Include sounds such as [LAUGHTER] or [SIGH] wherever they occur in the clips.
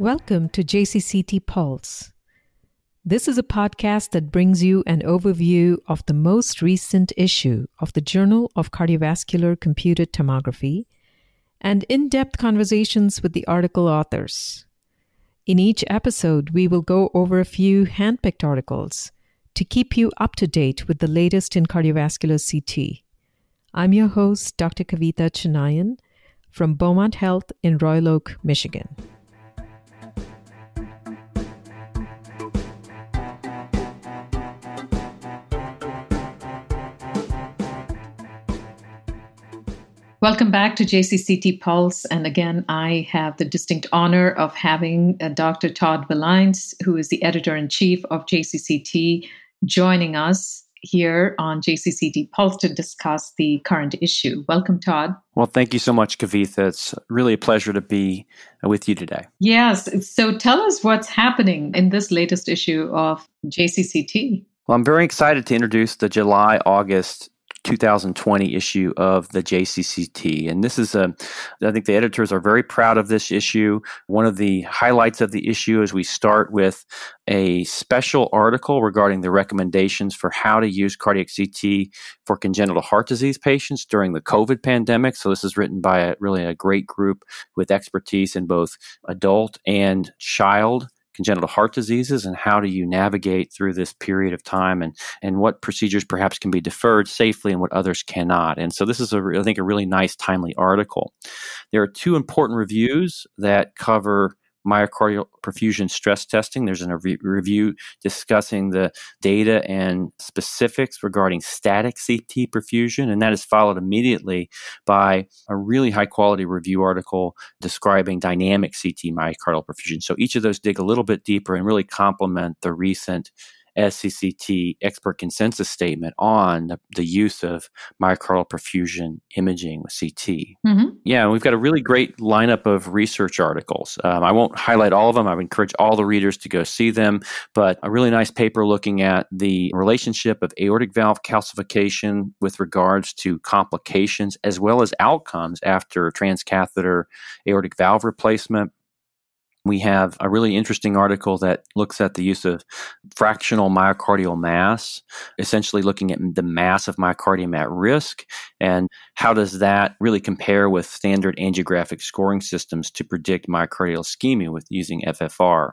Welcome to JCCT Pulse. This is a podcast that brings you an overview of the most recent issue of the Journal of Cardiovascular Computed Tomography and in depth conversations with the article authors. In each episode, we will go over a few handpicked articles to keep you up to date with the latest in cardiovascular CT. I'm your host, Dr. Kavitha Chinnaiyan from Beaumont Health in Royal Oak, Michigan. Welcome back to JCCT Pulse. And again, I have the distinct honor of having uh, Dr. Todd Villines, who is the editor in chief of JCCT, joining us here on JCCT Pulse to discuss the current issue. Welcome, Todd. Well, thank you so much, Kavitha. It's really a pleasure to be with you today. Yes. So tell us what's happening in this latest issue of JCCT. Well, I'm very excited to introduce the July August 2020 issue of the JCCT. And this is a, I think the editors are very proud of this issue. One of the highlights of the issue is we start with a special article regarding the recommendations for how to use cardiac CT for congenital heart disease patients during the COVID pandemic. So this is written by a, really a great group with expertise in both adult and child congenital heart diseases and how do you navigate through this period of time and, and what procedures perhaps can be deferred safely and what others cannot. And so this is, a, I think, a really nice, timely article. There are two important reviews that cover myocardial perfusion stress testing. There's a re- review discussing the data and specifics regarding static CT perfusion, and that is followed immediately by a really high quality review article describing dynamic CT myocardial perfusion. So each of those dig a little bit deeper and really complement the recent SCCT expert consensus statement on the, the use of myocardial perfusion imaging with CT. Mm-hmm. Yeah, we've got a really great lineup of research articles. Um, I won't highlight all of them. I would encourage all the readers to go see them, but a really nice paper looking at the relationship of aortic valve calcification with regards to complications as well as outcomes after transcatheter aortic valve replacement we have a really interesting article that looks at the use of fractional myocardial mass, essentially looking at the mass of myocardium at risk and how does that really compare with standard angiographic scoring systems to predict myocardial ischemia with using FFR.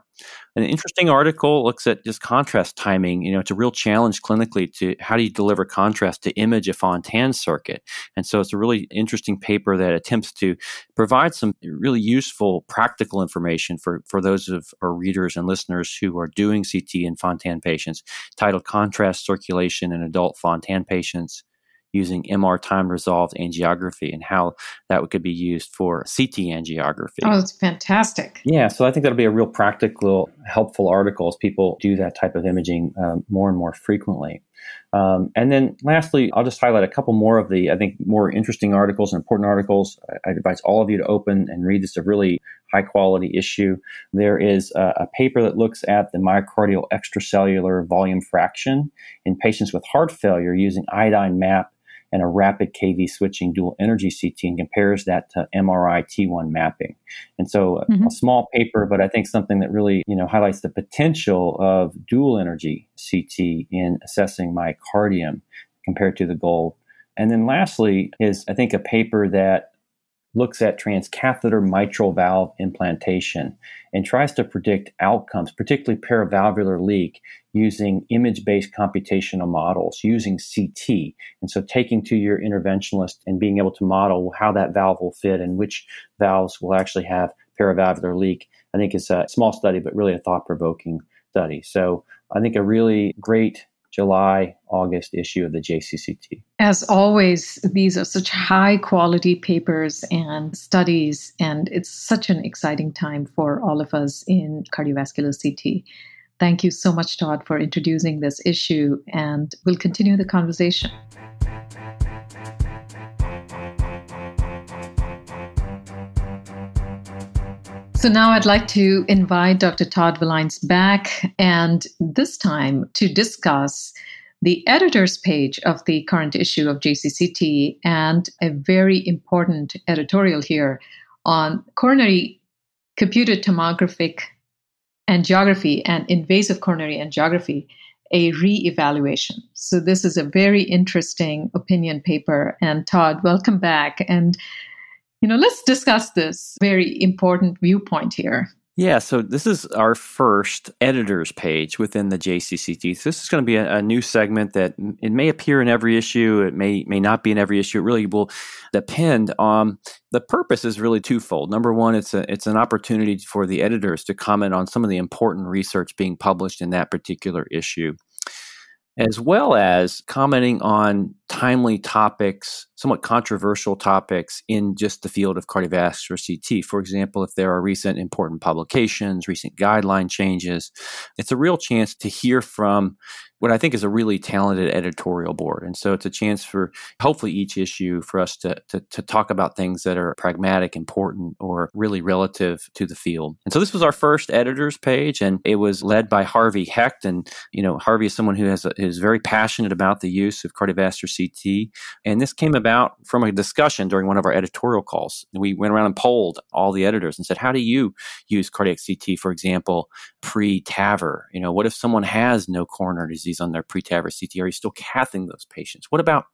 An interesting article looks at just contrast timing. You know, it's a real challenge clinically to how do you deliver contrast to image a Fontan circuit. And so it's a really interesting paper that attempts to provide some really useful practical information for, for those of our readers and listeners who are doing CT in Fontan patients, titled Contrast Circulation in Adult Fontan Patients using MR time resolved angiography and how that could be used for CT angiography. Oh, that's fantastic. Yeah, so I think that'll be a real practical, helpful article as people do that type of imaging um, more and more frequently. Um, and then lastly, I'll just highlight a couple more of the, I think, more interesting articles and important articles. I, advise all of you to open and read this, a really high quality issue. There is a, a, paper that looks at the myocardial extracellular volume fraction in patients with heart failure using iodine map and a rapid KV switching dual energy CT and compares that to MRI T1 mapping. And so mm-hmm. a small paper, but I think something that really, you know, highlights the potential of dual energy CT in assessing myocardium compared to the gold. And then lastly is I think a paper that looks at transcatheter mitral valve implantation and tries to predict outcomes, particularly paravalvular leak, using image based computational models, using CT. And so taking to your interventionalist and being able to model how that valve will fit and which valves will actually have paravalvular leak, I think is a small study, but really a thought provoking study. So I think a really great July, August issue of the JCCT. As always, these are such high quality papers and studies, and it's such an exciting time for all of us in cardiovascular CT. Thank you so much, Todd, for introducing this issue, and we'll continue the conversation. So now I'd like to invite Dr. Todd Villines back, and this time to discuss the editor's page of the current issue of JCCT and a very important editorial here on coronary computed tomographic angiography and invasive coronary angiography a re-evaluation. So this is a very interesting opinion paper. And Todd, welcome back. And you know, let's discuss this very important viewpoint here. Yeah, so this is our first editor's page within the JCCT. So this is going to be a, a, new segment that it may appear in every issue, it may may not be in every issue. It really will depend on the purpose is really twofold. Number one, it's a it's an opportunity for the editors to comment on some of the important research being published in that particular issue as well as commenting on timely topics, somewhat controversial topics in just the field of cardiovascular CT. For example, if there are recent important publications, recent guideline changes, it's a real chance to hear from what I think is a really talented editorial board. And so it's a chance for hopefully each issue for us to, to, to, talk about things that are pragmatic, important, or really relative to the field. And so this was our first editor's page, and it was led by Harvey Hecht. And, you know, Harvey is someone who has a, is very passionate about the use of cardiovascular CT. And this came about from a discussion during one of our editorial calls. We went around and polled all the editors and said, how do you use cardiac CT, for example, pre TAVR? You know, what if someone has no coronary disease? on their pre-TAVR CT? Are you still cathing those patients? What about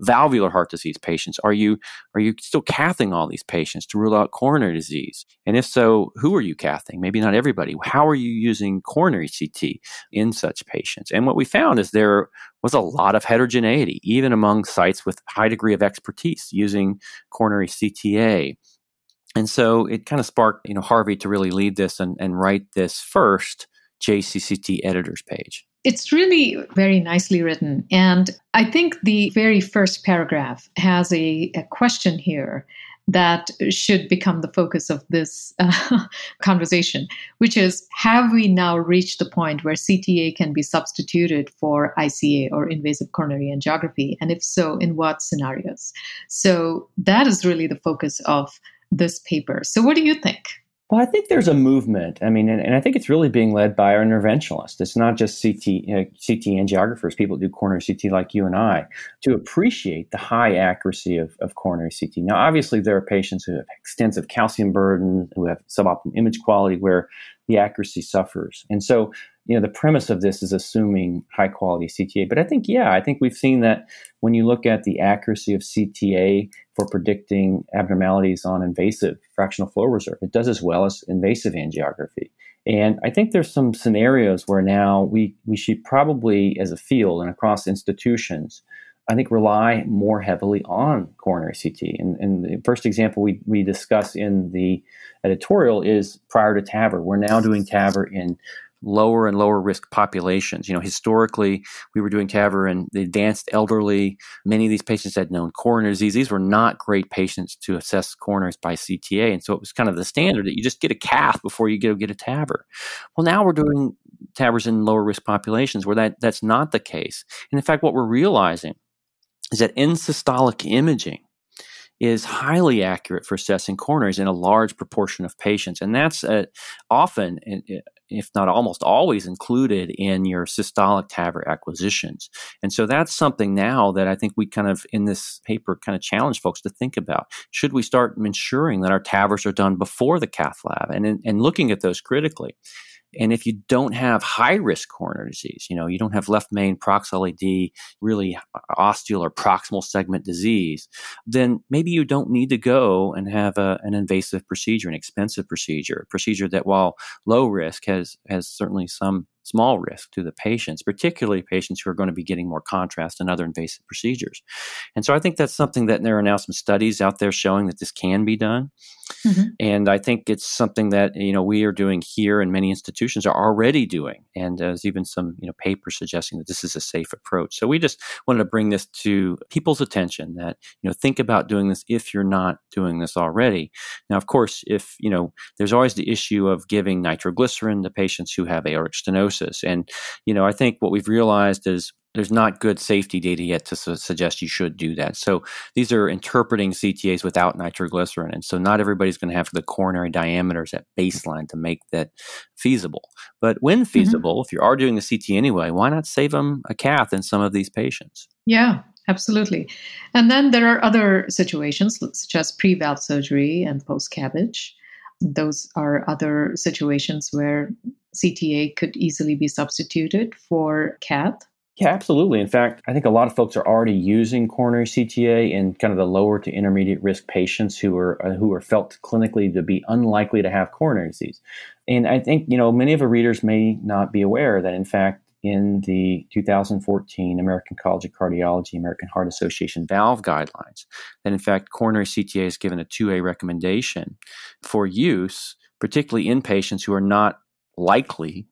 valvular heart disease patients? Are you are you still cathing all these patients to rule out coronary disease? And if so, who are you cathing? Maybe not everybody. How are you using coronary CT in such patients? And what we found is there was a lot of heterogeneity, even among sites with high degree of expertise using coronary CTA. And so it kind of sparked, you know, Harvey to really lead this and, and write this first JCCT editors page. It's really very nicely written. And I think the very first paragraph has a, a question here that should become the focus of this uh, [LAUGHS] conversation, which is Have we now reached the point where CTA can be substituted for ICA or invasive coronary angiography? And if so, in what scenarios? So that is really the focus of this paper. So, what do you think? Well, I think there's a movement. I mean, and, and, I think it's really being led by our interventionalists. It's not just CT, you uh, know, CT angiographers, people do coronary CT like you and I, to appreciate the high accuracy of, of coronary CT. Now, obviously, there are patients who have extensive calcium burden, who have suboptimal image quality, where the accuracy suffers. And so, you know, the premise of this is assuming high quality CTA. But I think, yeah, I think we've seen that when you look at the accuracy of CTA for predicting abnormalities on invasive fractional flow reserve, it does as well as invasive angiography. And I think there's some scenarios where now we, we should probably, as a field and across institutions, I think rely more heavily on coronary CT. And, and, the first example we, we discuss in the editorial is prior to TAVR. We're now doing TAVR in lower and lower risk populations. You know, historically, we were doing TAVR in the advanced elderly. Many of these patients had known coronary disease. These were not great patients to assess coronaries by CTA. And so it was kind of the standard that you just get a cath before you go get a TAVR. Well, now we're doing TAVRs in lower risk populations where that, that's not the case. And in fact, what we're realizing is that in systolic imaging, is highly accurate for assessing coronaries in a large proportion of patients. And that's uh, often, if not almost always, included in your systolic TAVR acquisitions. And so that's something now that I think we kind of, in this paper, kind of challenge folks to think about. Should we start ensuring that our TAVRs are done before the cath lab and, and looking at those critically? And if you don't have high risk coronary disease, you know, you don't have left main proximal LAD, really uh, ostial or proximal segment disease, then maybe you don't need to go and have a, an invasive procedure, an expensive procedure, a procedure that while low risk has, has certainly some small risk to the patients, particularly patients who are going to be getting more contrast and other invasive procedures. And so I think that's something that there are now some studies out there showing that this can be done. Mm-hmm. And I think it's something that you know we are doing here, and many institutions are already doing. And there's even some you know papers suggesting that this is a safe approach. So we just wanted to bring this to people's attention that you know think about doing this if you're not doing this already. Now, of course, if you know there's always the issue of giving nitroglycerin to patients who have aortic stenosis, and you know I think what we've realized is there's not good safety data yet to su- suggest you should do that. So these are interpreting CTAs without nitroglycerin. And so not everybody's going to have the coronary diameters at baseline to make that feasible. But when mm-hmm. feasible, mm-hmm. if you are doing the CT anyway, why not save them a cath in some of these patients? Yeah, absolutely. And then there are other situations such as pre-valve surgery and post CABG. those are other situations where CTA could easily be substituted for cath. Yeah, absolutely. In fact, I think a lot of folks are already using coronary CTA in kind of the lower to intermediate risk patients who are uh, who are felt clinically to be unlikely to have coronary disease. And I think you know many of our readers may not be aware that in fact in the 2014 American College of Cardiology American Heart Association valve guidelines that in fact coronary CTA is given a 2A recommendation for use particularly in patients who are not likely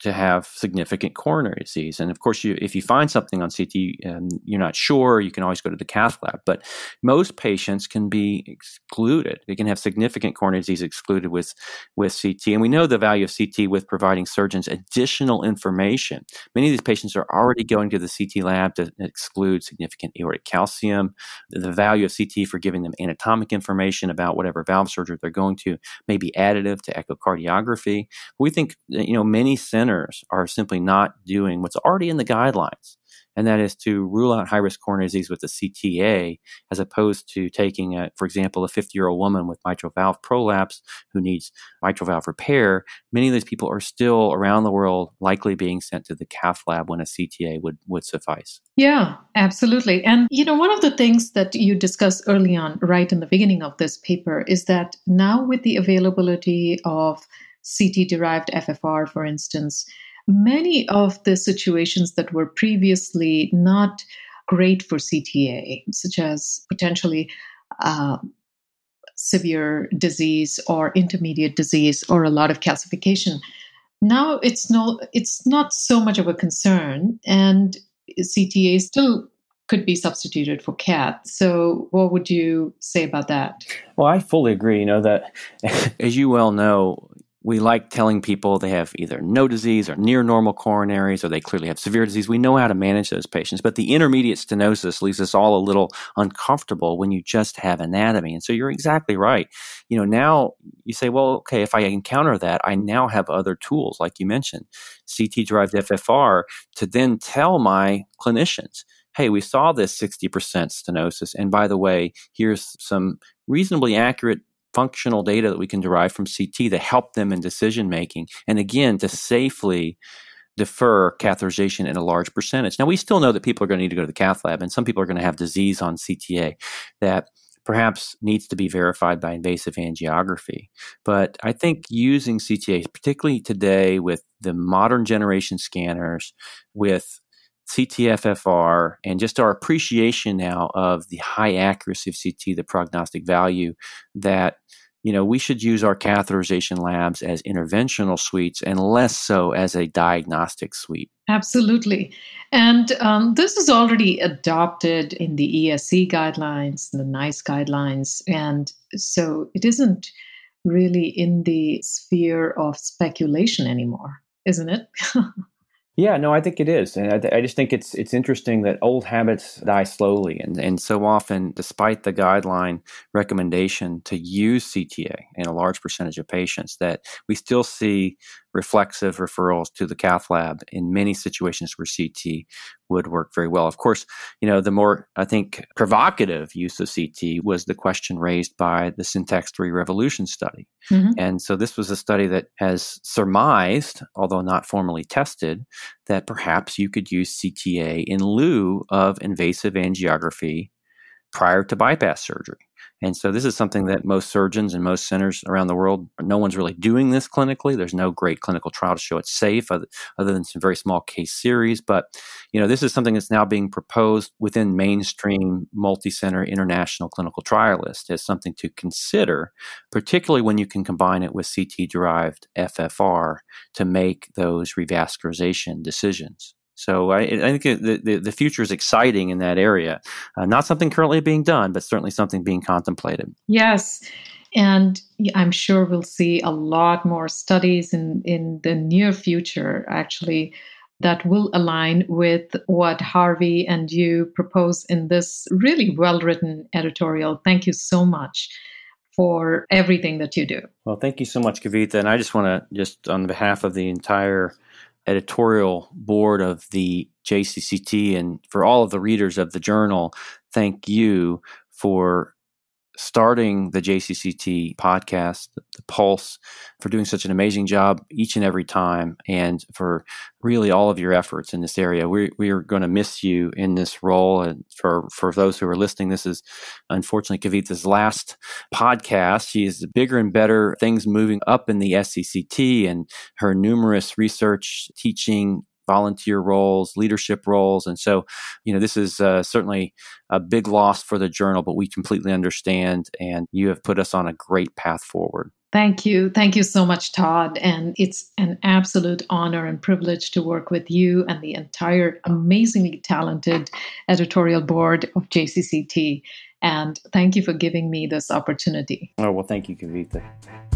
to have significant coronary disease. And of course, you, if you find something on CT and you're not sure, you can always go to the cath lab. But most patients can be excluded. They can have significant coronary disease excluded with, with CT. And we know the value of CT with providing surgeons additional information. Many of these patients are already going to the CT lab to exclude significant aortic calcium. The value of CT for giving them anatomic information about whatever valve surgery they're going to may be additive to echocardiography. We think, you know, many centers centers are simply not doing what's already in the guidelines, and that is to rule out high risk coronary disease with a CTA, as opposed to taking, a, for example, a 50 year old woman with mitral valve prolapse who needs mitral valve repair. Many of these people are still around the world likely being sent to the cath lab when a CTA would, would suffice. Yeah, absolutely. And, you know, one of the things that you discussed early on, right in the beginning of this paper, is that now with the availability of CT derived FFR, for instance, many of the situations that were previously not great for CTA, such as potentially uh, severe disease or intermediate disease or a lot of calcification, now it's no, it's not so much of a concern, and CTA still could be substituted for cath. So, what would you say about that? Well, I fully agree. You know that, as you well know, we like telling people they have either no disease or near normal coronaries or they clearly have severe disease. We know how to manage those patients, but the intermediate stenosis leaves us all a little uncomfortable when you just have anatomy. And so you're exactly right. You know, now you say, well, okay, if I encounter that, I now have other tools, like you mentioned, CT derived FFR, to then tell my clinicians, hey, we saw this 60% stenosis. And by the way, here's some reasonably accurate functional data that we can derive from CT to help them in decision making. And again, to safely defer catheterization in a large percentage. Now, we still know that people are going to need to go to the cath lab, and some people are going to have disease on CTA that perhaps needs to be verified by invasive angiography. But I think using CTA, particularly today with the modern generation scanners, with CTFFR and just our appreciation now of the high accuracy of CT, the prognostic value that you know we should use our catheterization labs as interventional suites and less so as a diagnostic suite. Absolutely, and um, this is already adopted in the ESC guidelines, the NICE guidelines, and so it isn't really in the sphere of speculation anymore, isn't it? [LAUGHS] Yeah, no, I think it is, and I, I, just think it's it's interesting that old habits die slowly, and and so often, despite the guideline recommendation to use CTA in a large percentage of patients, that we still see reflexive referrals to the cath lab in many situations where CT would work very well. Of course, you know, the more I think provocative use of CT was the question raised by the Syntax 3 Revolution study. Mm-hmm. And so this was a study that has surmised, although not formally tested, that perhaps you could use CTA in lieu of invasive angiography prior to bypass surgery. And so this is something that most surgeons and most centers around the world, no one's really doing this clinically. There's no great clinical trial to show it's safe other, other than some very small case series. But, you know, this is something that's now being proposed within mainstream multi-center international clinical trial trialists as something to consider, particularly when you can combine it with CT-derived FFR to make those revascularization decisions. So I, I think the, the, the, future is exciting in that area. Uh, not something currently being done, but certainly something being contemplated. Yes. And I'm sure we'll see a lot more studies in, in the near future, actually, that will align with what Harvey and you propose in this really well written editorial. Thank you so much for everything that you do. Well, thank you so much, Kavitha. And I just want to, just on behalf of the entire editorial board of the JCCT and for all of the readers of the journal, thank you for starting the JCCT podcast, the Pulse, for doing such an amazing job each and every time, and for really all of your efforts in this area. We, we are going to miss you in this role. And for, for those who are listening, this is unfortunately Kavitha's last podcast. She is bigger and better things moving up in the SCCT and her numerous research, teaching, volunteer roles, leadership roles. And so, you know, this is uh, certainly a big loss for the journal, but we completely understand. And you have put us on a great path forward. Thank you. Thank you so much, Todd. And it's an absolute honor and privilege to work with you and the entire amazingly talented editorial board of JCCT. And thank you for giving me this opportunity. Oh, well, thank you, Kavitha.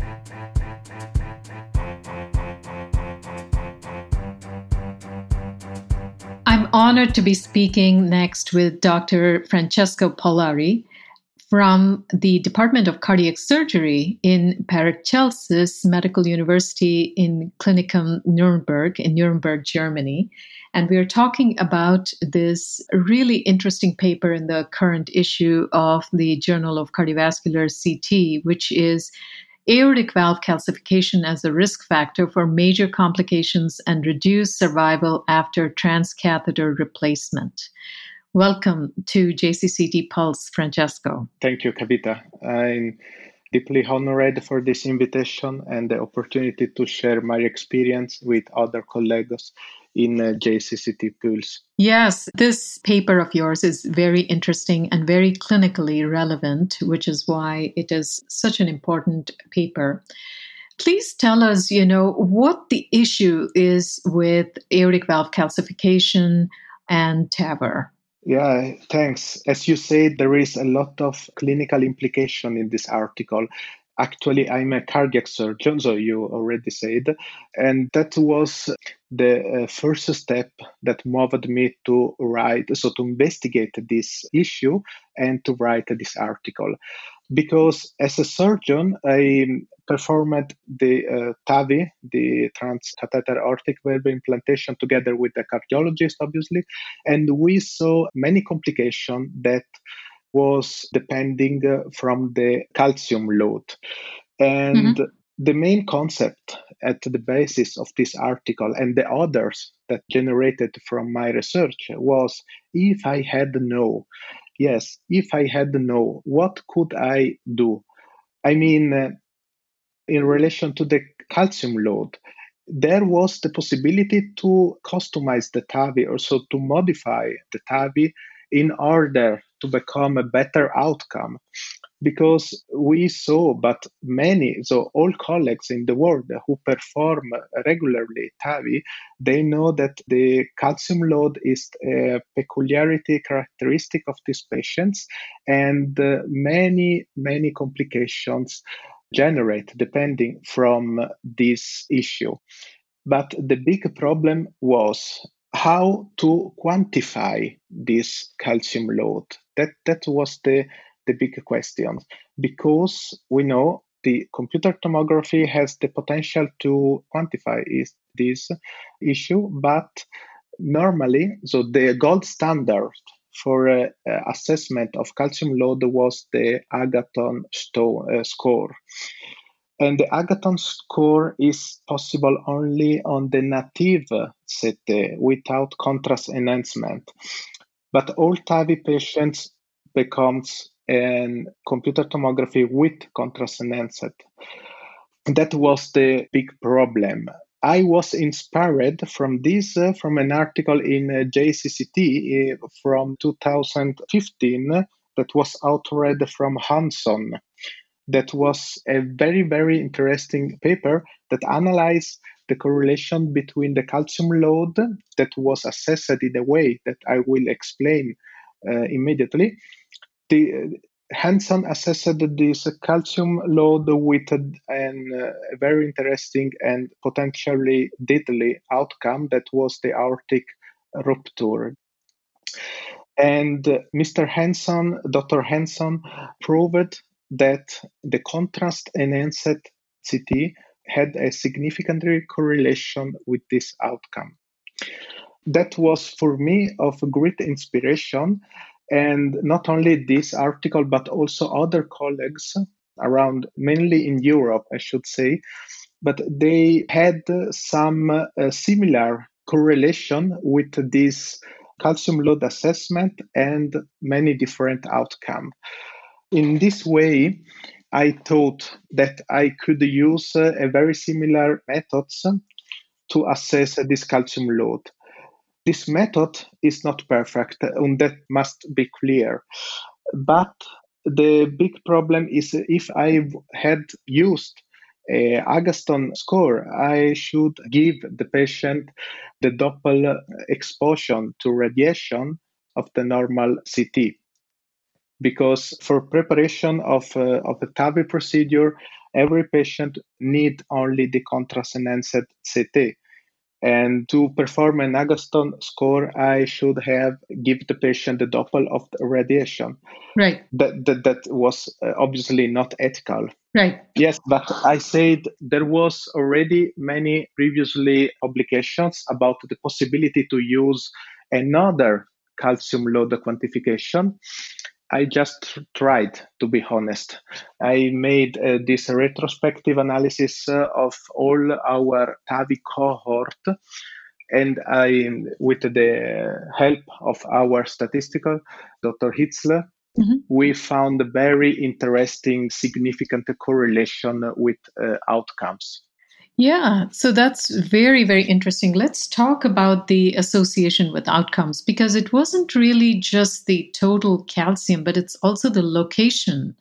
Honored to be speaking next with Dr. Francesco Pollari from the Department of Cardiac Surgery in Paracelsus Medical University in Klinikum Nuremberg in Nuremberg, Germany. And we are talking about this really interesting paper in the current issue of the Journal of Cardiovascular CT, which is aortic valve calcification as a risk factor for major complications and reduced survival after transcatheter replacement. Welcome to JCCT Pulse, Francesco. Thank you, Kavitha. I'm deeply honored for this invitation and the opportunity to share my experience with other colleagues in uh, JCCT Pulse. Yes, this paper of yours is very interesting and very clinically relevant, which is why it is such an important paper. Please tell us, you know, what the issue is with aortic valve calcification and TAVR. Yeah, thanks. As you said, there is a lot of clinical implication in this article. Actually, I'm a cardiac surgeon, so you already said. And that was the uh, first step that moved me to write, so to investigate this issue and to write this article. Because as a surgeon, I performed the uh, TAVI, the transcatheter aortic valve implantation, together with the cardiologist, obviously, and we saw many complications that was depending uh, from the calcium load. And mm-hmm. the main concept at the basis of this article and the others that generated from my research was if I had no, yes, if I had no, what could I do? I mean, uh, in relation to the calcium load, there was the possibility to customize the TAVI, also to modify the TAVI in order to become a better outcome because we saw but many so all colleagues in the world who perform regularly tavi they know that the calcium load is a peculiarity characteristic of these patients and uh, many many complications generate depending from this issue but the big problem was how to quantify this calcium load. That that was the the big question because we know the computer tomography has the potential to quantify is, this issue, but normally, so the gold standard for uh, assessment of calcium load was the Agatston sto- uh, score. And the Agatston score is possible only on the native CT without contrast enhancement. But all TAVI patients becomes an computer tomography with contrast and enhanced. That was the big problem. I was inspired from this uh, from an article in uh, JCCT uh, from 2015 that was authored from Hansson that was a very, very interesting paper that analyzed the correlation between the calcium load that was assessed in a way that I will explain uh, immediately. The uh, Hansson assessed this calcium load with an, uh, a very interesting and potentially deadly outcome that was the aortic rupture. And uh, Mr. Hansson, Dr. Hansson, proved that the contrast enhanced CT had a significant correlation with this outcome. That was for me of great inspiration. And not only this article, but also other colleagues around, mainly in Europe, I should say, but they had some uh, similar correlation with this calcium load assessment and many different outcomes. In this way, I thought that I could use uh, a very similar methods to assess this calcium load. This method is not perfect, and that must be clear. But the big problem is if I had used a Agatston score, I should give the patient the Doppel exposure to radiation of the normal CT. Because for preparation of, uh, of a TAVI procedure, every patient need only the contrast enhanced CT. And to perform an Agatston score, I should have give the patient the Doppel of the radiation. Right. That that, that was uh, obviously not ethical. Right. Yes, but I said there was already many previously publications about the possibility to use another calcium load quantification I just tried, to be honest. I made uh, this retrospective analysis uh, of all our TAVI cohort, and I, with the help of our statistical, Dr. Hitzler, mm-hmm. we found a very interesting, significant correlation with uh, outcomes. Yeah, so that's very, very interesting. Let's talk about the association with outcomes because it wasn't really just the total calcium, but it's also the location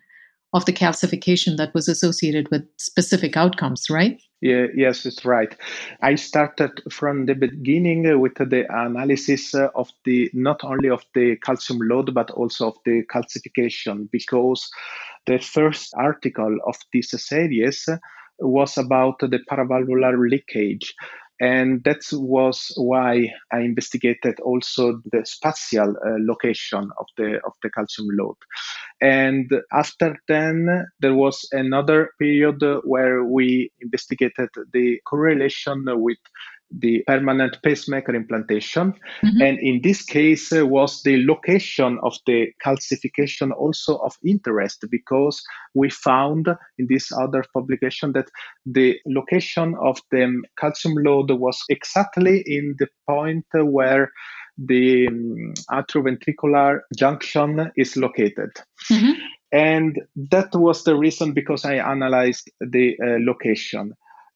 of the calcification that was associated with specific outcomes, right? Yeah, yes, it's right. I started from the beginning with the analysis of the not only of the calcium load but also of the calcification because the first article of this series was about the paravalvular leakage. And that was why I investigated also the spatial uh, location of the of the calcium load. And after then, there was another period where we investigated the correlation with the permanent pacemaker implantation. Mm-hmm. And in this case, uh, was the location of the calcification also of interest because we found in this other publication that the location of the calcium load was exactly in the point where the um, atrioventricular junction is located. Mm-hmm. And that was the reason because I analyzed the uh, location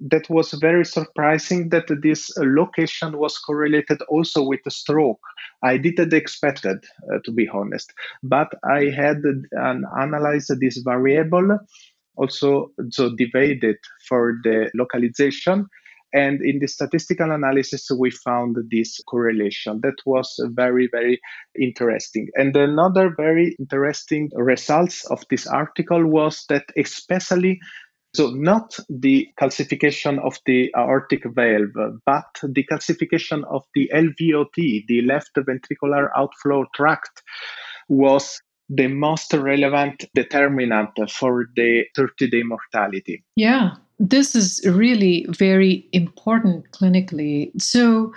that was very surprising that this location was correlated also with a stroke. I didn't expect it, uh, to be honest, but I had an analyzed this variable, also so divided for the localization. And in the statistical analysis, we found this correlation. That was very, very interesting. And another very interesting results of this article was that especially so not the calcification of the aortic valve, but the calcification of the LVOT, the left ventricular outflow tract, was the most relevant determinant for the 30 day mortality. Yeah, this is really very important clinically. So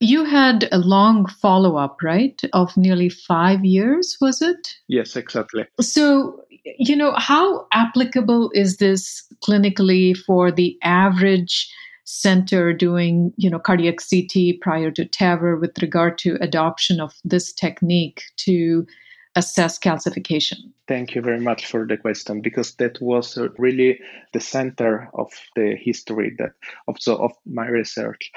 you had a long follow up, right? Of nearly five years, was it? Yes, exactly. So you know, how applicable is this clinically for the average center doing, you know, cardiac CT prior to TAVR with regard to adoption of this technique to assess calcification? Thank you very much for the question because that was uh, really the center of the history that also of my research.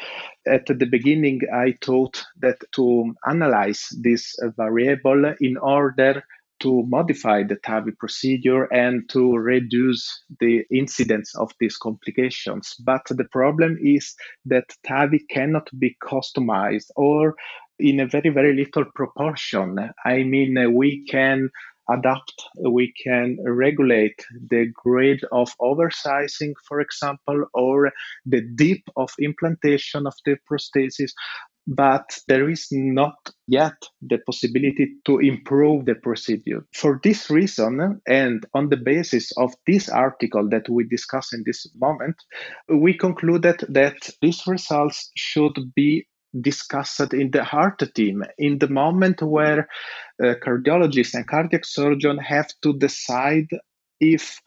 At the beginning, I thought that to analyze this variable in order to modify the TAVI procedure and to reduce the incidence of these complications. But the problem is that TAVI cannot be customized or in a very, very little proportion. I mean, uh, we can adapt, we can regulate the grade of oversizing, for example, or the depth of implantation of the prosthesis but there is not yet the possibility to improve the procedure. For this reason, and on the basis of this article that we discuss in this moment, we concluded that these results should be discussed in the heart team in the moment where uh, cardiologists and cardiac surgeons have to decide if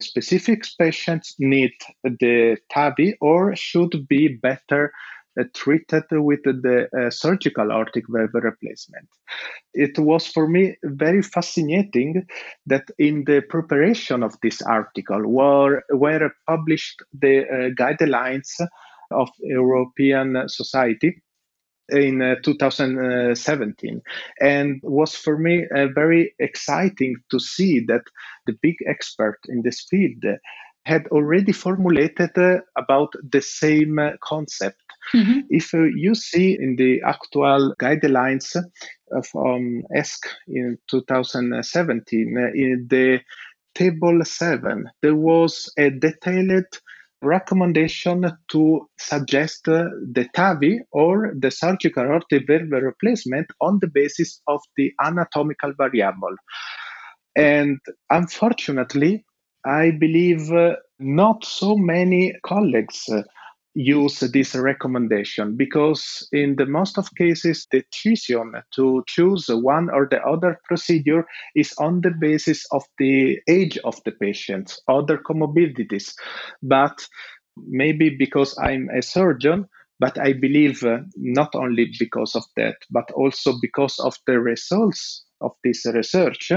specific patients need the TAVI or should be better uh, treated with the uh, surgical aortic valve replacement. It was for me very fascinating that in the preparation of this article were, were published the guidelines of European Society in uh, 2017 and was for me uh, very exciting to see that the big expert in this field had already formulated uh, about the same concept mm-hmm. if you see in the actual guidelines from ESC in 2017 in the table 7 there was a detailed recommendation to suggest the TAVI or the surgical aortic valve replacement on the basis of the anatomical variable. And unfortunately, I believe not so many colleagues use this recommendation because in the most of cases the decision to choose one or the other procedure is on the basis of the age of the patient other comorbidities. But maybe because i'm a surgeon but i believe uh, not only because of that but also because of the results of this research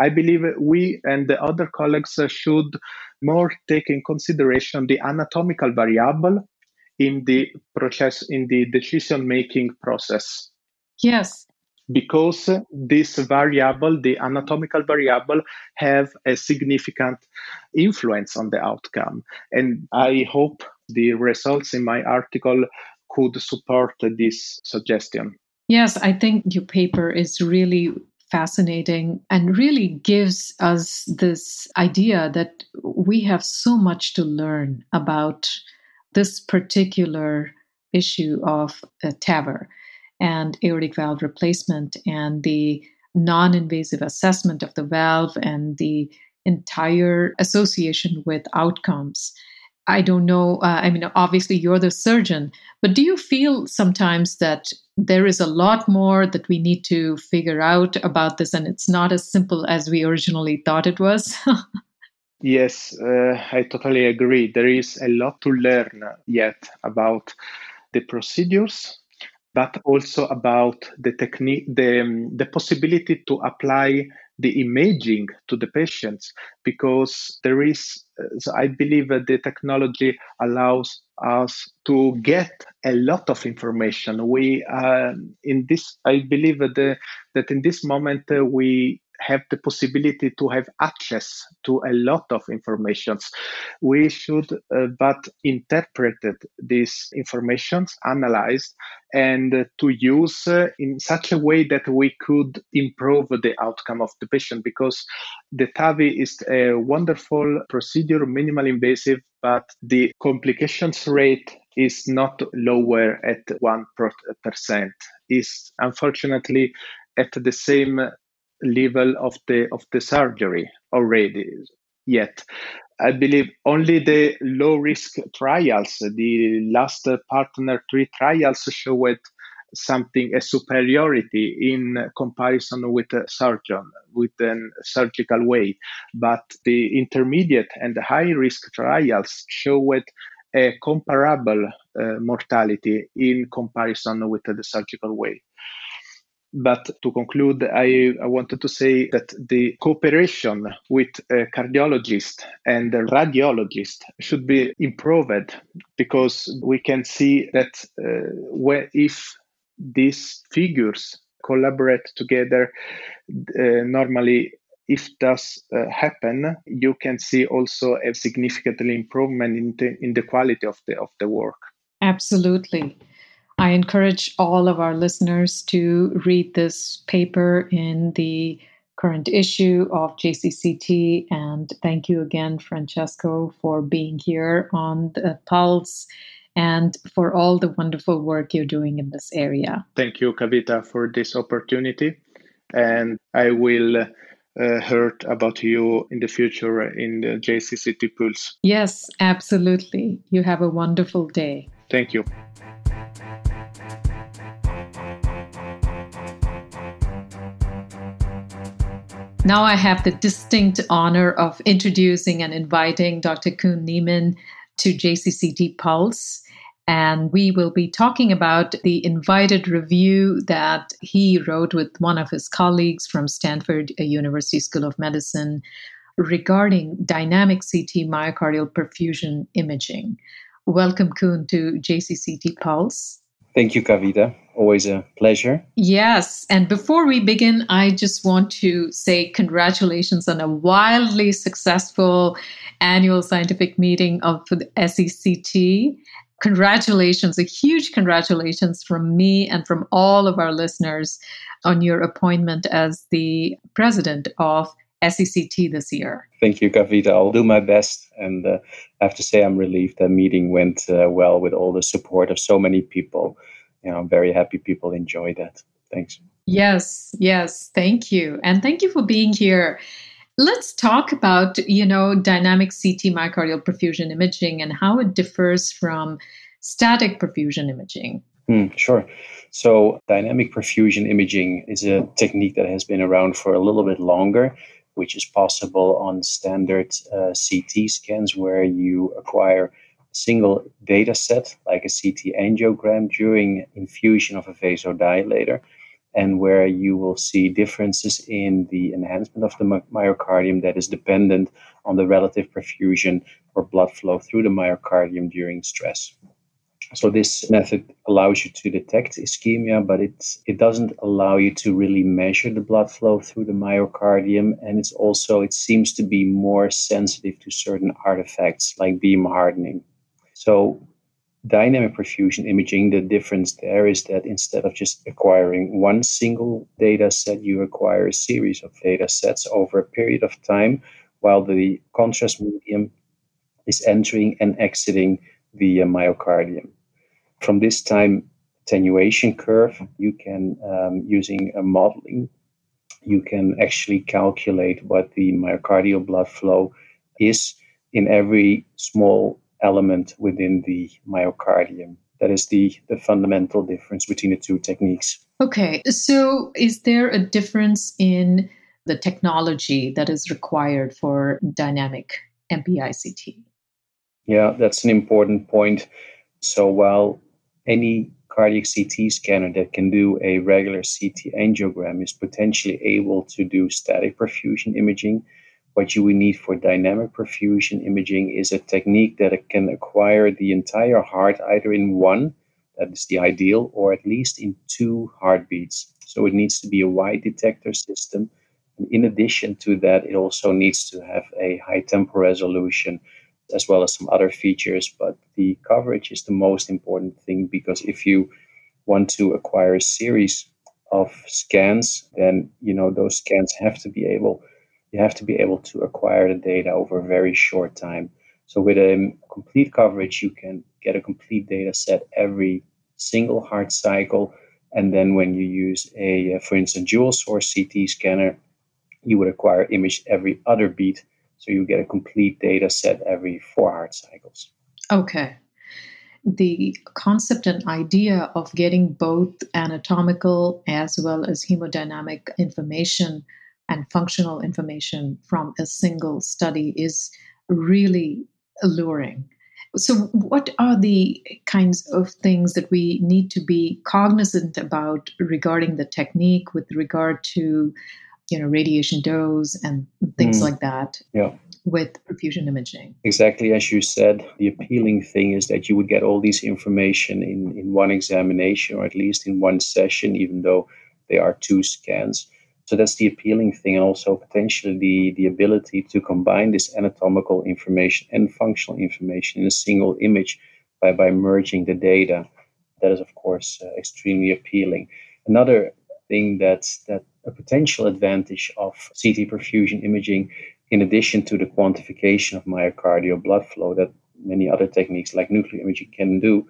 I believe we and the other colleagues should more take in consideration the anatomical variable in the process, in the decision making process. Yes. Because this variable, the anatomical variable, have a significant influence on the outcome. And I hope the results in my article could support this suggestion. Yes, I think your paper is really fascinating and really gives us this idea that we have so much to learn about this particular issue of TAVR and aortic valve replacement and the non invasive assessment of the valve and the entire association with outcomes. I don't know. Uh, I mean, obviously, you're the surgeon, but do you feel sometimes that there is a lot more that we need to figure out about this and it's not as simple as we originally thought it was? [LAUGHS] Yes, uh, I totally agree. There is a lot to learn yet about the procedures, but also about the technique, the, um, the possibility to apply the imaging to the patients, because there is, so I believe that the technology allows us to get a lot of information. We, uh, in this, I believe that, the, that in this moment uh, we have the possibility to have access to a lot of informations. We should uh, but interpret these informations, analyze, and to use uh, in such a way that we could improve the outcome of the patient because the TAVI is a wonderful procedure, minimally invasive, but the complications rate is not lower at 1%. Is unfortunately at the same level of the of the surgery already yet. I believe only the low risk trials, the last partner three trials showed something a superiority in comparison with a surgeon with a surgical way but the intermediate and high risk trials showed a comparable uh, mortality in comparison with the surgical way but to conclude, I, I, wanted to say that the cooperation with a cardiologist and a radiologist should be improved because we can see that uh, where if these figures collaborate together, uh, normally if does uh, happen, you can see also a significant improvement in the, in the quality of the of the work. Absolutely. I encourage all of our listeners to read this paper in the current issue of JCCT. And thank you again, Francesco, for being here on the Pulse and for all the wonderful work you're doing in this area. Thank you, Kavitha, for this opportunity. And I will uh, heard about you in the future in the JCCT Pulse. Yes, absolutely. You have a wonderful day. Thank you. Now I have the distinct honor of introducing and inviting Dr. Koen Nieman to JCCT Pulse. And we will be talking about the invited review that he wrote with one of his colleagues from Stanford University School of Medicine regarding dynamic CT myocardial perfusion imaging. Welcome, Koen, to JCCT Pulse. Thank you, Kavitha. Always a pleasure. Yes. And before we begin, I just want to say congratulations on a wildly successful annual scientific meeting of the SCCT. Congratulations, a huge congratulations from me and from all of our listeners on your appointment as the president of SCCT this year. Thank you, Kavitha. I'll do my best. And uh, I have to say, I'm relieved that meeting went uh, well with all the support of so many people. You know, I'm very happy people enjoyed that. Thanks. Yes, yes. Thank you. And thank you for being here. Let's talk about, you know, dynamic CT myocardial perfusion imaging and how it differs from static perfusion imaging. Mm, sure. So, dynamic perfusion imaging is a technique that has been around for a little bit longer which is possible on standard uh, CT scans where you acquire a single data set, like a CT angiogram, during infusion of a vasodilator, and where you will see differences in the enhancement of the myocardium that is dependent on the relative perfusion or blood flow through the myocardium during stress. So this method allows you to detect ischemia, but it's, it doesn't allow you to really measure the blood flow through the myocardium. And it's also, it seems to be more sensitive to certain artifacts like beam hardening. So dynamic perfusion imaging, the difference there is that instead of just acquiring one single data set, you acquire a series of data sets over a period of time while the contrast medium is entering and exiting the myocardium. From this time attenuation curve, you can, um, using a modeling, you can actually calculate what the myocardial blood flow is in every small element within the myocardium. That is the, the fundamental difference between the two techniques. Okay, so is there a difference in the technology that is required for dynamic MPICT? Yeah, that's an important point. So while any cardiac CT scanner that can do a regular CT angiogram is potentially able to do static perfusion imaging. What you would need for dynamic perfusion imaging is a technique that can acquire the entire heart either in one, that is the ideal, or at least in two heartbeats. So it needs to be a wide detector system. And in addition to that, it also needs to have a high temporal resolution as well as some other features. But the coverage is the most important thing because if you want to acquire a series of scans, then you know those scans have to be able you have to be able to acquire the data over a very short time. So with a complete coverage, you can get a complete data set every single heart cycle. And then when you use a, for instance, dual source CT scanner, you would acquire image every other beat so you get a complete data set every four heart cycles. Okay. The concept and idea of getting both anatomical as well as hemodynamic information and functional information from a single study is really alluring. So, what are the kinds of things that we need to be cognizant about regarding the technique with regard to you know radiation dose and things mm. like that yeah. with perfusion imaging exactly as you said the appealing thing is that you would get all these information in, in one examination or at least in one session even though they are two scans so that's the appealing thing and also potentially the, the ability to combine this anatomical information and functional information in a single image by, by merging the data that is of course uh, extremely appealing another thing that that a potential advantage of CT perfusion imaging, in addition to the quantification of myocardial blood flow that many other techniques like nuclear imaging can do,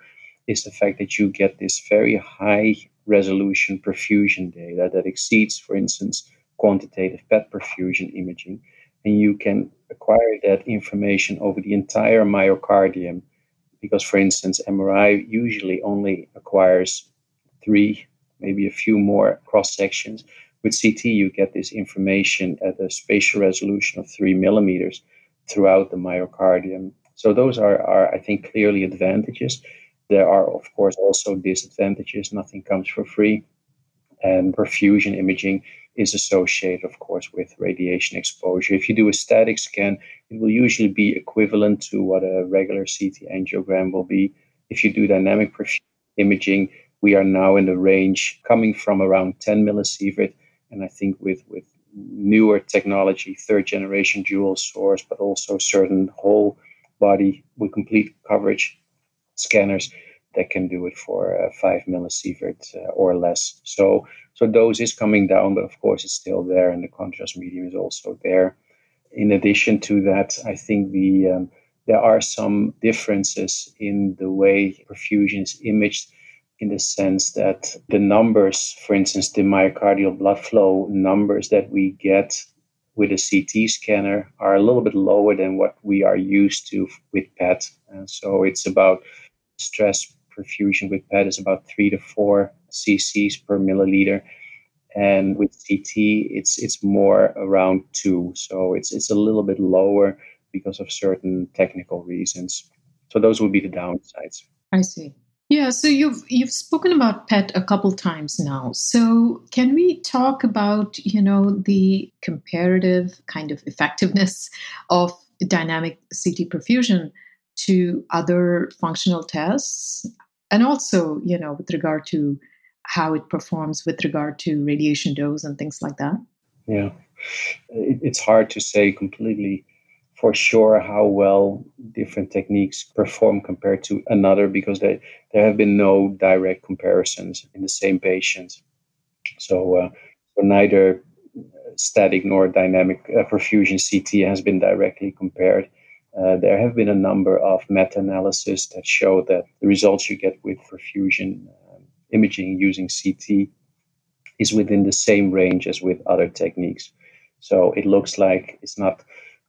is the fact that you get this very high resolution perfusion data that exceeds, for instance, quantitative PET perfusion imaging. And you can acquire that information over the entire myocardium because, for instance, MRI usually only acquires three, maybe a few more cross sections with CT, you get this information at a spatial resolution of three millimeters throughout the myocardium. So those are, are, I think, clearly advantages. There are, of course, also disadvantages. Nothing comes for free. And perfusion imaging is associated, of course, with radiation exposure. If you do a static scan, it will usually be equivalent to what a regular CT angiogram will be. If you do dynamic perfusion imaging, we are now in the range coming from around 10 millisievert and I think with, with newer technology, third generation dual source, but also certain whole body with complete coverage scanners that can do it for uh, five millisievert uh, or less. So, so dose is coming down, but of course it's still there, and the contrast medium is also there. In addition to that, I think the um, there are some differences in the way perfusion is imaged in the sense that the numbers, for instance, the myocardial blood flow numbers that we get with a CT scanner are a little bit lower than what we are used to with PET. And so it's about stress perfusion with PET is about three to four cc's per milliliter. And with CT, it's it's more around two. So it's it's a little bit lower because of certain technical reasons. So those would be the downsides. I see. Yeah, so you've you've spoken about PET a couple times now. So can we talk about, you know, the comparative kind of effectiveness of dynamic CT perfusion to other functional tests and also, you know, with regard to how it performs with regard to radiation dose and things like that? Yeah. It's hard to say completely for sure how well different techniques perform compared to another because they, there have been no direct comparisons in the same patients. So, uh, so neither static nor dynamic uh, perfusion CT has been directly compared. Uh, there have been a number of meta-analyses that show that the results you get with perfusion um, imaging using CT is within the same range as with other techniques. So it looks like it's not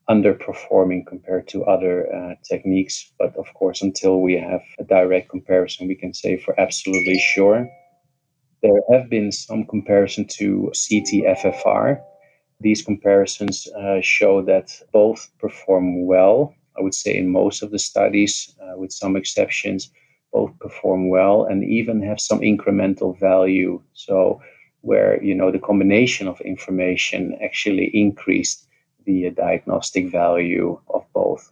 underperforming compared to other uh, techniques. But of course, until we have a direct comparison, we can say for absolutely sure. There have been some comparison to CTFFR. These comparisons uh, show that both perform well. I would say in most of the studies, uh, with some exceptions, both perform well and even have some incremental value. So where you know the combination of information actually increased the diagnostic value of both.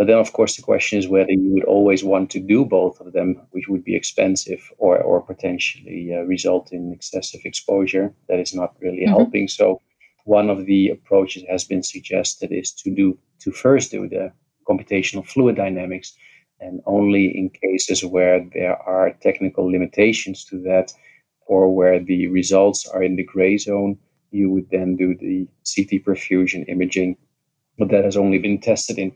But then, of course, the question is whether you would always want to do both of them, which would be expensive or, or potentially uh, result in excessive exposure that is not really mm-hmm. helping. So, one of the approaches has been suggested is to do to first do the computational fluid dynamics, and only in cases where there are technical limitations to that, or where the results are in the gray zone, you would then do the CT perfusion imaging. But that has only been tested in,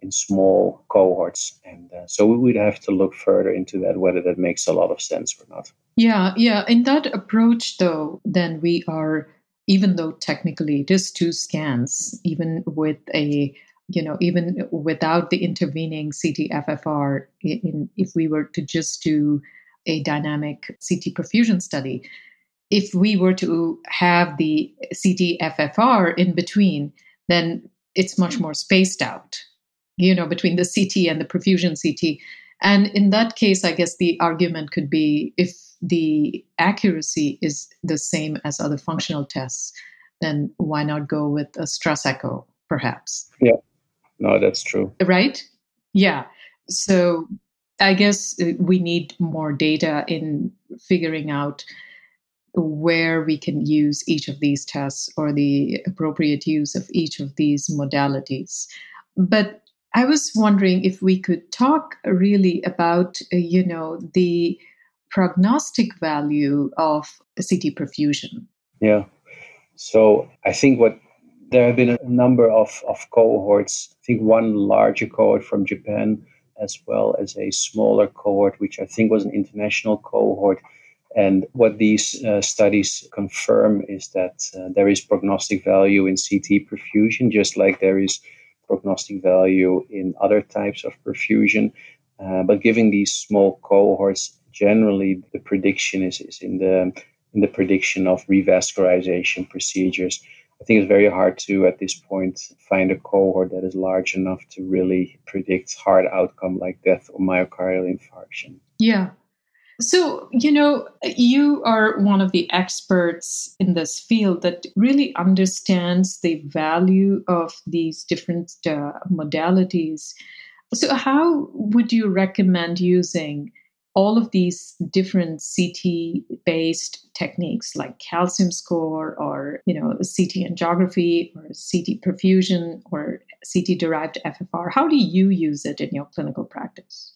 in small cohorts. And uh, so we would have to look further into that, whether that makes a lot of sense or not. Yeah, yeah. In that approach, though, then we are, even though technically it is two scans, even with a you know, even without the intervening CT-FFR, in, if we were to just do a dynamic CT perfusion study, if we were to have the CT-FFR in between, then it's much more spaced out, you know, between the CT and the perfusion CT. And in that case, I guess the argument could be if the accuracy is the same as other functional tests, then why not go with a stress echo, perhaps? Yeah, no, that's true. Right? Yeah. So I guess uh, we need more data in figuring out where we can use each of these tests or the appropriate use of each of these modalities. But I was wondering if we could talk really about, uh, you know, the prognostic value of CT perfusion. Yeah. So I think what there have been a number of, of cohorts. I think one larger cohort from Japan, as well as a smaller cohort, which I think was an international cohort and what these uh, studies confirm is that uh, there is prognostic value in CT perfusion, just like there is prognostic value in other types of perfusion. Uh, but given these small cohorts, generally the prediction is, is in the in the prediction of revascularization procedures. I think it's very hard to, at this point, find a cohort that is large enough to really predict hard outcome like death or myocardial infarction. Yeah. So, you know, you are one of the experts in this field that really understands the value of these different uh, modalities. So, how would you recommend using all of these different CT based techniques like calcium score or you know CT angiography or CT perfusion or CT derived FFR how do you use it in your clinical practice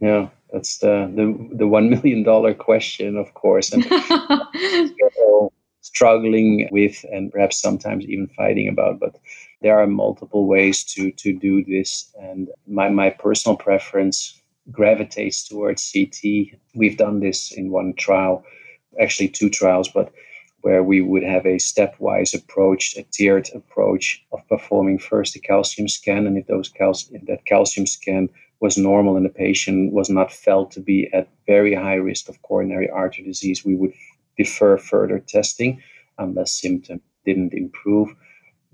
yeah that's the the, the 1 [LAUGHS] million dollar question of course. And [LAUGHS] struggling with and perhaps sometimes even fighting about but there are multiple ways to to do this. And my my personal preference gravitates towards CT. We've done this in one trial, actually two trials, but where we would have a stepwise approach, a tiered approach of performing first a calcium scan, and if those cal- if that calcium scan was normal and the patient was not felt to be at very high risk of coronary artery disease, we would defer further testing unless symptoms didn't improve.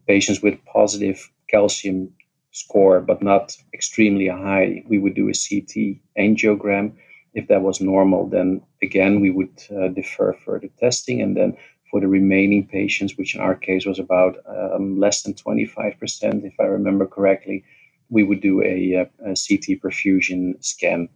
Patients with positive calcium score, but not extremely high, we would do a CT angiogram. If that was normal, then again, we would uh, defer further testing. And then for the remaining patients, which in our case was about um, less than 25%, if I remember correctly, we would do a, uh, a, a CT perfusion scan.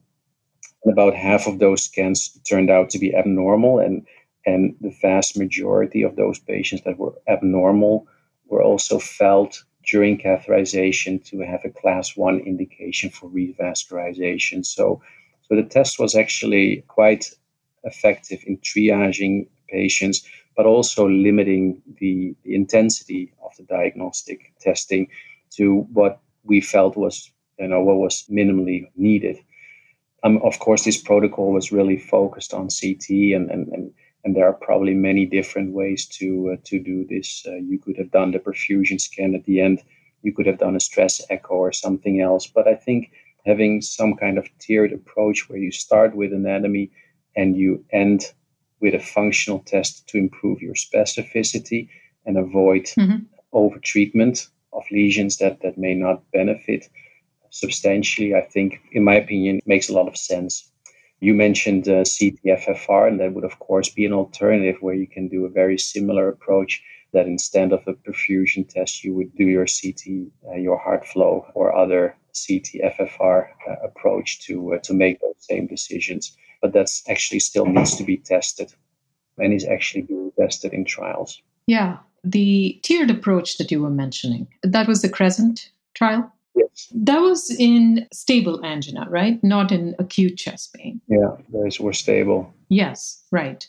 And about half of those scans turned out to be abnormal, and, and the vast majority of those patients that were abnormal were also felt during catheterization to have a class one indication for revascularization. So, so the test was actually quite effective in triaging patients, but also limiting the, the intensity of the diagnostic testing to what we felt was, you know, what was minimally needed. Um, of course, this protocol was really focused on CT and, and, and and there are probably many different ways to uh, to do this. Uh, you could have done the perfusion scan at the end. You could have done a stress echo or something else. But I think having some kind of tiered approach where you start with anatomy and you end with a functional test to improve your specificity and avoid mm-hmm. overtreatment of lesions that, that may not benefit substantially, I think, in my opinion, makes a lot of sense. You mentioned uh, CTFFR, and that would, of course, be an alternative where you can do a very similar approach that instead of a perfusion test, you would do your CT, uh, your HeartFlow, or other CTFFR uh, approach to, uh, to make those same decisions. But that's actually still needs to be tested and is actually being tested in trials. Yeah. The tiered approach that you were mentioning, that was the Crescent trial? Yes. That was in stable angina, right? Not in acute chest pain. Yeah, those were stable. Yes, right.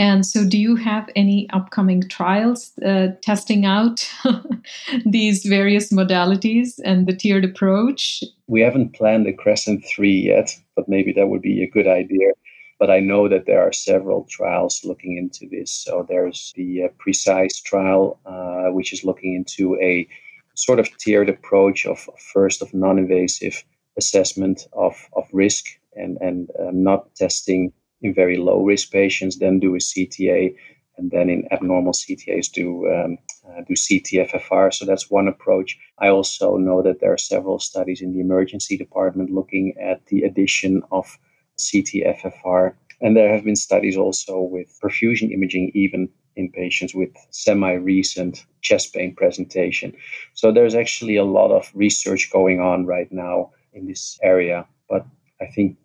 And so, do you have any upcoming trials uh, testing out [LAUGHS] these various modalities and the tiered approach? We haven't planned a Crescent 3 yet, but maybe that would be a good idea. But I know that there are several trials looking into this. So, there's the uh, PRECISE trial, uh, which is looking into a sort of tiered approach of first of non-invasive assessment of, of risk and, and uh, not testing in very low risk patients, then do a CTA, and then in abnormal CTAs do um, uh, do CTFFR. So that's one approach. I also know that there are several studies in the emergency department looking at the addition of CTFFR, and there have been studies also with perfusion imaging even in patients with semi-recent chest pain presentation. So there's actually a lot of research going on right now in this area, but I think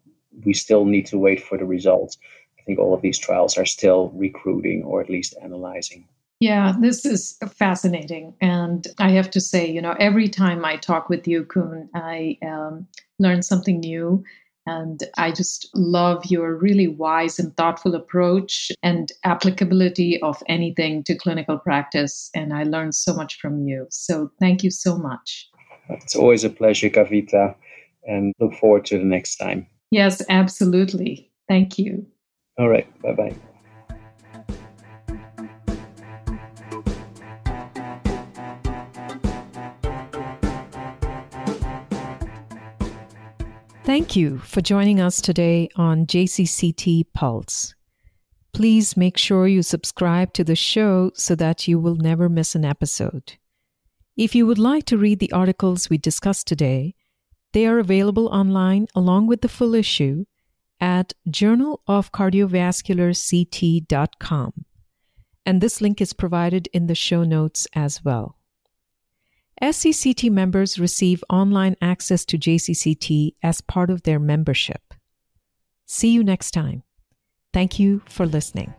we still need to wait for the results. I think all of these trials are still recruiting or at least analyzing. Yeah, this is fascinating. And I have to say, you know, every time I talk with you, Koen, I um, learn something new. And I just love your really wise and thoughtful approach and applicability of anything to clinical practice. And I learned so much from you. So thank you so much. It's always a pleasure, Kavitha, and look forward to the next time. Yes, absolutely. Thank you. All right. Bye bye. Thank you for joining us today on JCCT Pulse. Please make sure you subscribe to the show so that you will never miss an episode. If you would like to read the articles we discussed today, they are available online along with the full issue at journalofcardiovascularct.com. And this link is provided in the show notes as well. SCCT members receive online access to JCCT as part of their membership. See you next time. Thank you for listening.